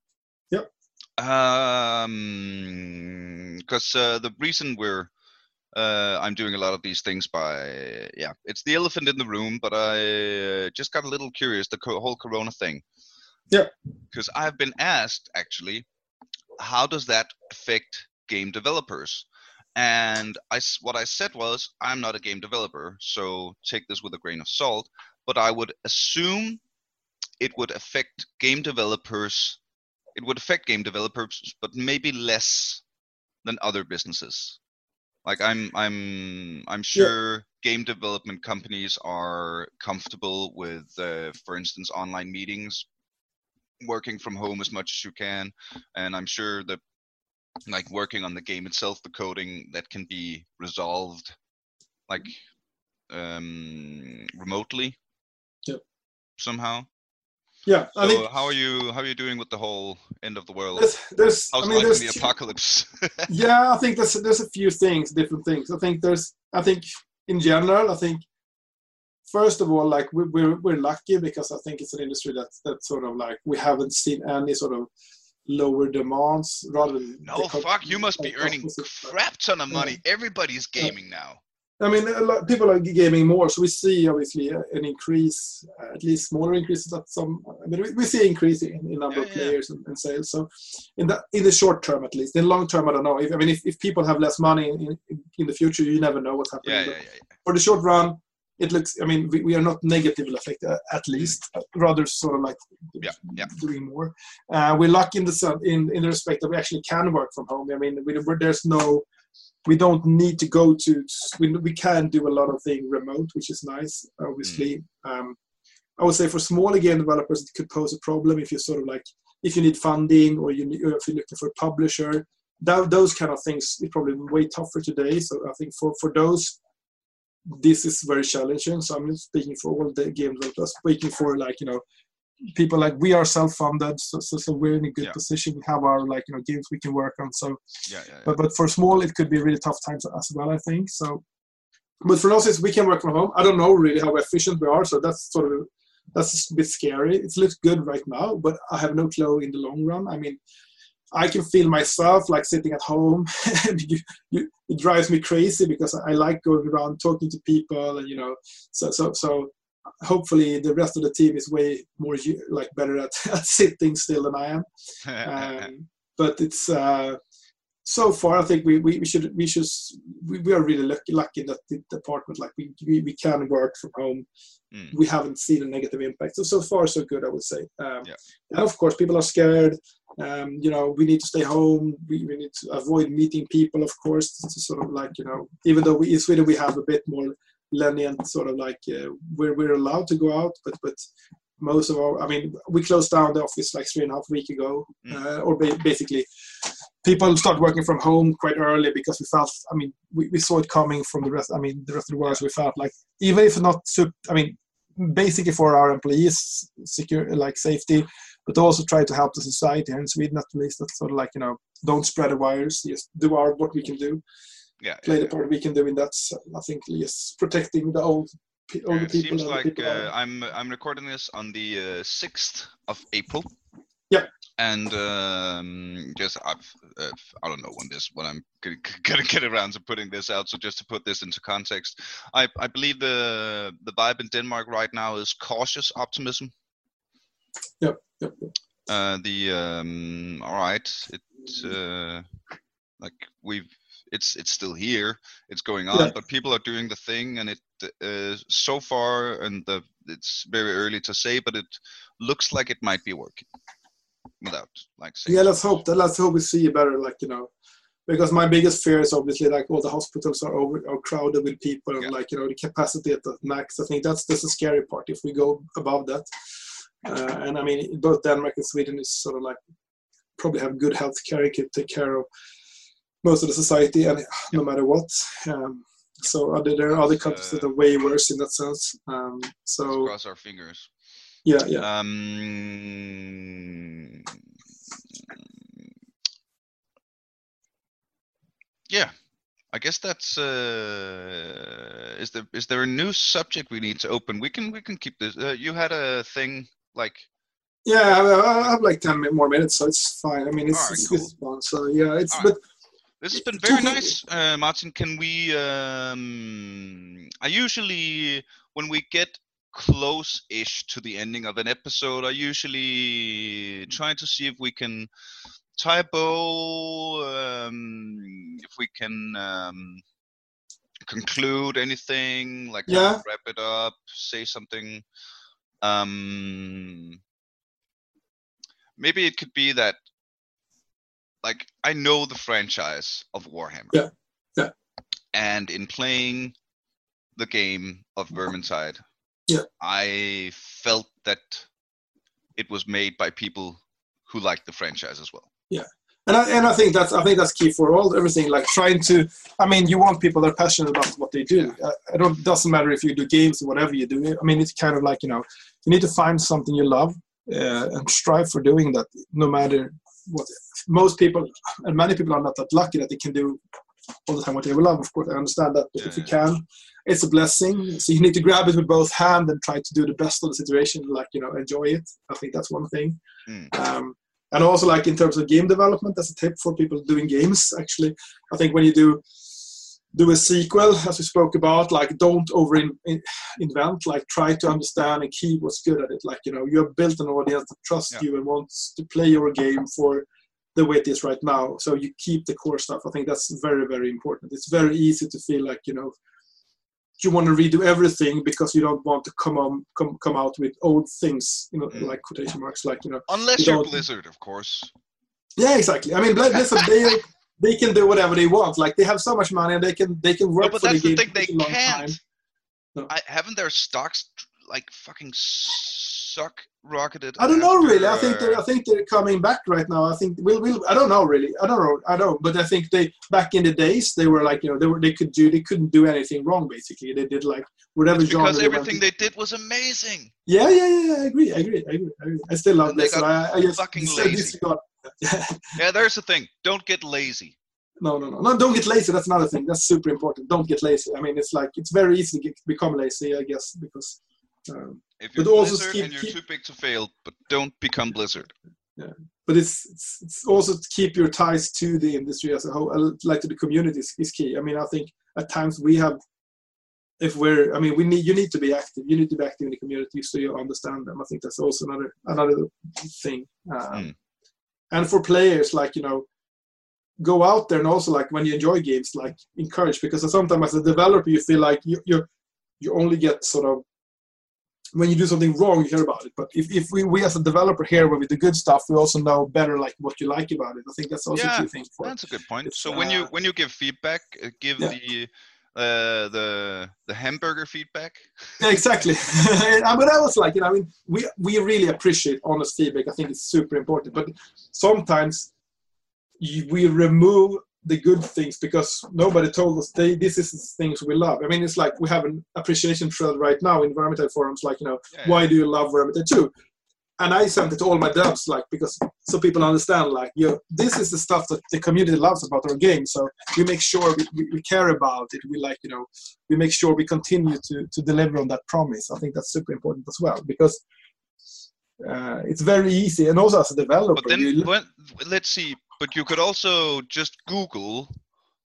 Um, because uh, the reason we're uh, I'm doing a lot of these things by yeah, it's the elephant in the room. But I uh, just got a little curious the co- whole Corona thing. Yeah. Because I've been asked actually, how does that affect game developers? And I, what I said was, I'm not a game developer, so take this with a grain of salt. But I would assume it would affect game developers. It would affect game developers, but maybe less than other businesses. Like I'm, I'm, I'm sure game development companies are comfortable with, uh, for instance, online meetings, working from home as much as you can, and I'm sure that like working on the game itself, the coding that can be resolved like um, remotely Yep. somehow. Yeah, I So think how are you how are you doing with the whole end of the world? there's, there's I How's mean, life there's the apocalypse? yeah, I think there's there's a few things, different things. I think there's, I think in general, I think first of all, like we, we're we're lucky because I think it's an industry that's that sort of like we haven't seen any sort of lower demands rather than no, fuck, you must be earning crap ton of money. Everybody's gaming now. I mean, a lot, people are gaming more, so we see obviously an increase, uh, at least smaller increases at some. I mean, we, we see increase in, in number Yeah, of yeah. players and, and sales. So, in the in the short term, at least, in long term, I don't know. If, I mean, if, if people have less money in, in, the future, you never know what's happening. Yeah, yeah, yeah. yeah. For the short run, it looks. I mean, we, we are not negatively affected, uh, at least. uh, Rather, sort of like Yeah, yeah. doing more. Uh, we're lucky in the in in the respect that we actually can work from home. I mean, we, there's no we don't need to go to we, we can do a lot of things remote which is nice obviously. Um, i would say for smaller game developers it could pose a problem if you're sort of like if you need funding or you need, or if you're looking for a publisher. That, those kind of things is probably way tougher today. So i think for for those this is very challenging. So i'm not speaking for all the game developers speaking for like you know people like we are self-funded so, so, so we're in a good Yeah. position. We have our like you know games we can work on so yeah, yeah, but but for small it could be really tough times as well i think so. But for us we can work from home. I don't know really how efficient we are so that's sort of that's a bit scary. It looks good right now but i have no clue in the long run. I mean i can feel myself like sitting at home and you, you, it drives me crazy because i like going around talking to people and you know so so so hopefully the rest of the team is way more like better at, at sitting still than i am um, but it's uh, so far I think we, we, we should we should we, we are really lucky lucky that the department like we, we, we can work from home. Mm. We haven't seen a negative impact. So so far so good I would say. Um, Yeah. And of course people are scared. Um, you know we need to stay home. We, we need to avoid meeting people of course. To sort of like you know even though we in Sweden we have a bit more lenient sort of like uh, we're we're allowed to go out but but most of our, I mean, we closed down the office like three and a half week ago, Mm. uh, or ba- basically, people start working from home quite early because we felt, I mean, we, we saw it coming from the rest. I mean, the rest of the world. So we felt like even if not, I mean, basically for our employees, secure like safety, but also try to help the society here in Sweden at least. That's sort of like you know, don't spread the virus. Just do our what we can do, yeah, play yeah, the part we can do in that. So I think yes, protecting the old, pe- yeah. It people. seems like uh. I'm I'm recording this on the sixth of April. Yeah. And um, just I've, uh, I don't know when this when I'm gonna, gonna get around to putting this out. So just to put this into context, I I believe the the vibe in Denmark right now is cautious optimism. Yep, yep, yep. Uh, the um, all right, it uh, like we've it's it's still here, it's going on, Yeah. but people are doing the thing, and it uh, so far, and the it's very early to say, but it looks like it might be working without like saying. Yeah, let's hope that. Let's hope we see a better, like you know, because my biggest fear is obviously like all the hospitals are over, are crowded with people, and Yeah. like you know the capacity at the max. I think that's that's the scary part. If we go above that, uh, and I mean both Denmark and Sweden is sort of like probably have good health care, can take care of most of the society, and no matter what. Um, so other, there are other It's, countries that uh, are way worse in that sense. Um, Let's so cross our fingers. yeah, yeah. Um, yeah, I guess that's. Uh, is there is there a new subject we need to open? We can we can keep this. Uh, you had a thing like Yeah, I, I have like ten more minutes, so it's fine. I mean, it's, Alright, it's, cool. it's fun. So yeah, it's Alright. but this has been very nice, uh, Martin. Can we? Um, I usually when we get close-ish to the ending of an episode, I usually try to see if we can Tybo, um, if we can um, conclude anything, like Yeah. wrap it up, say something. Um, maybe it could be that, like, I know the franchise of Warhammer. Yeah. Yeah. And in playing the game of Vermintide, Yeah. I felt that it was made by people who like the franchise as well. Yeah. And I, and I think that's I think that's key for all everything. Like trying to, I mean, you want people that are passionate about what they do. Uh, I don't doesn't matter if you do games or whatever you do. I mean, it's kind of like you know, you need to find something you love uh, and strive for doing that. No matter what, most people and many people are not that lucky that they can do all the time what they love. Of course, I understand that, but if you Yeah. can, it's a blessing. So you need to grab it with both hands and try to do the best of the situation. Like you know, enjoy it. I think that's one thing. Mm. Um, and also like in terms of game development as a tip for people doing games actually i think when you do do a sequel as we spoke about like don't over in, in- invent like try to understand and keep what's good at it like you know you have built an audience that trusts Yeah. you and wants to play your game for the way it is right now so you keep the core stuff i think that's very very important it's very easy to feel like you know you want to redo everything because you don't want to come on come come out with old things you know Mm. like quotation marks like you know Unless You you're Blizzard, of course. yeah, exactly. I mean, Blizzard, they they can do whatever they want. Like they have so much money, and they can they can work No, but for that's the the thing. They a long can't. time. No. I, haven't their stocks like fucking suck rocketed? I don't know really. I think they're I think they're coming back right now. I think we'll we'll I don't know really. I don't know. I don't. But I think they back in the days they were like you know they were they could do they couldn't do anything wrong basically. They did like whatever it's genre. because everything to. they did was amazing. Yeah, yeah, yeah. I agree. I agree. I agree. I, agree. I still love And they got I, I just fucking lazy. Yeah, there's the thing. Don't get lazy. No, no, no, no. Don't get lazy. That's another thing. That's super important. Don't get lazy. I mean, it's like it's very easy to get, become lazy, I guess, because. Um, If you're But also Blizzard keep- and you're keep- too big to fail, but don't become Blizzard. Yeah, but it's, it's it's also to keep your ties to the industry as a whole, uh, like to the community, is, is key. I mean, I think at times we have, if we're, I mean, we need you need to be active. You need to be active in the community so you understand them. I think that's also another another thing. Um, Mm. And for players, like you know, go out there and also like when you enjoy games, like encourage because sometimes as a developer you feel like you you you only get sort of when you do something wrong, you hear about it. But if, if we, we as a developer here where we do good stuff, we also know better like what you like about it. I think that's also Yeah, a key thing for That's a good point. So when you uh, when you give feedback, uh, give Yeah. the uh, the the hamburger feedback. Yeah, exactly. I mean, that was like, you know, I mean, we we really appreciate honest feedback. I think it's super important. But sometimes you, we remove the good things because nobody told us they, this is the things we love. I mean, it's like we have an appreciation thread right now in Vermintide forums, like, you know, Yeah, why do you love Vermintide 2? And I sent it to all my devs, like, because so people understand, like, you know, this is the stuff that the community loves about our game. So we make sure we, we, we care about it. We like, you know, we make sure we continue to, to deliver on that promise. I think that's super important as well because uh, it's very easy. And also as a developer, But then you, when, let's see. But you could also just Google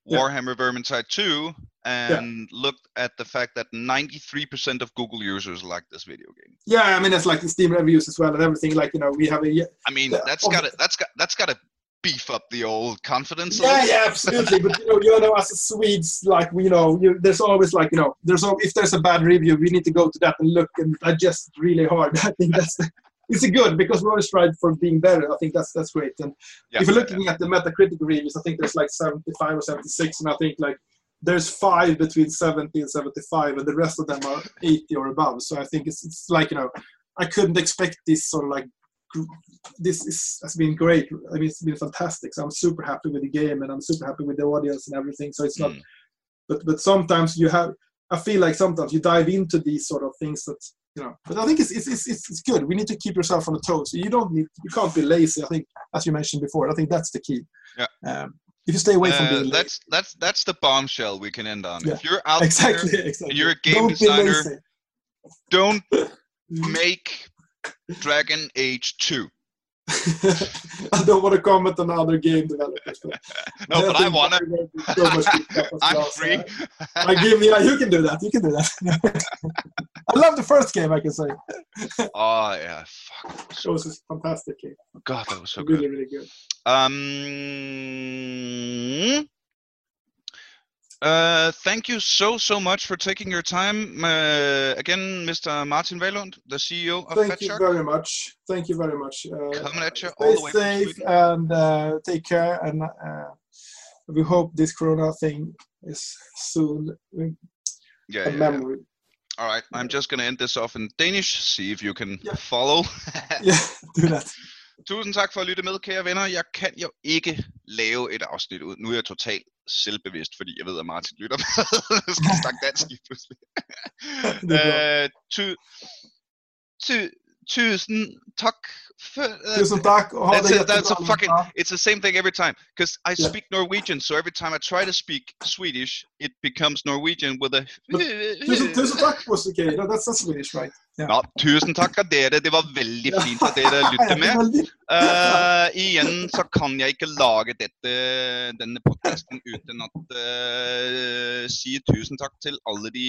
Yeah. Warhammer Vermintide 2 and look at the fact that 93% of Google users like this video game. yeah, I mean, it's like the Steam reviews as well and everything. Like, you know, we have a. I mean, Yeah, that's got to that's got that's got to beef up the old confidence. yeah, yeah, absolutely. But you know, you know, as Swedes, like you know, you, there's always like you know, there's al- if there's a bad review, we need to go to that and look and digest really hard. I think that's it's a good because we always strive for being better. I think that's that's great. And Yeah, if you're yeah, looking at the Metacritic reviews, I think there's like 75 or 76, and I think like there's five between 70 and 75, and the rest of them are 80 or above. So I think it's it's like you know, I couldn't expect this sort of like this is has been great. I mean, it's been fantastic. So I'm super happy with the game, and I'm super happy with the audience and everything. So it's not, Mm. but but sometimes you have. I feel like sometimes you dive into these sort of things that you know. But I think it's it's it's, it's, good. We need to keep yourself on the toes. You don't need you can't be lazy. I think as you mentioned before, I think that's the key. Yeah. Um, if you stay away from Uh, being lazy. that's that's that's the bombshell we can end on. Yeah, If you're out exactly there, exactly. you're a game don't designer, don't make Dragon Age 2. I don't want to comment on other game developers. But No, but I there will so much good stuff as I'm free. I, give yeah, you can do that. You can do that. I love the first game. I can say Oh yeah, fuck. that it was a fantastic game. God, that was so really, good. really really good. Um. Uh, thank you so so much for taking your time. Uh, again, Mr. Martin Wahlund, the CEO of Thank you very much. Thank you very much. Uh, Coming at you all the way safe and uh, take care. And uh, we hope this Corona thing is soon a Yeah, yeah, yeah. All right, I'm just gonna end this off in Danish. See if you can Yeah. follow. Yeah, do that. Tusind tak for at lytte med, kære venner. Jeg kan jo ikke lave et afsnit ud. Nu er jeg totalt selvbevidst, fordi jeg ved, at Martin lytter med. jeg skal snakke dansk lige pludselig. Øh, ty, ty, tusind tak Tusen tack och ha That's it, that's a fucking-. It's the same thing every time because I Yeah. speak Norwegian, so every time I try to speak Swedish, it becomes Norwegian with a. Tusen, tusen tack was okay. No, that's, that's Swedish, right? Yeah. Nå, tusen takk av dere. Det var veldig fint at dere Ja, lytter med. veldig- Eh, igjen så kan jeg ikke lage dette, denne podkasten uten at eh, si tusen takk til alle de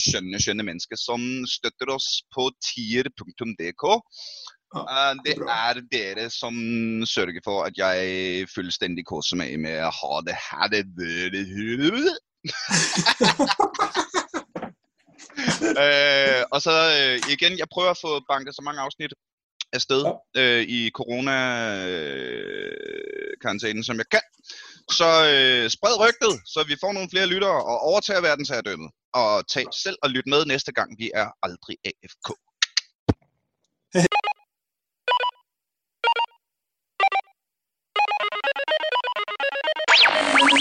skjønne, skjønne mennesker som støtter oss på tier.dk. Eh, det er dere som sørger for at jeg fullstendig koser meg med å ha det her. Det øh, og så øh, igen, jeg prøver at få banket så mange afsnit afsted øh, i corona-karantænen, som jeg kan. Så øh, spred rygtet, så vi får nogle flere lyttere og overtager verdensherredømmet. Og tag selv og lyt med næste gang, vi er aldrig AFK. Thank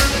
you.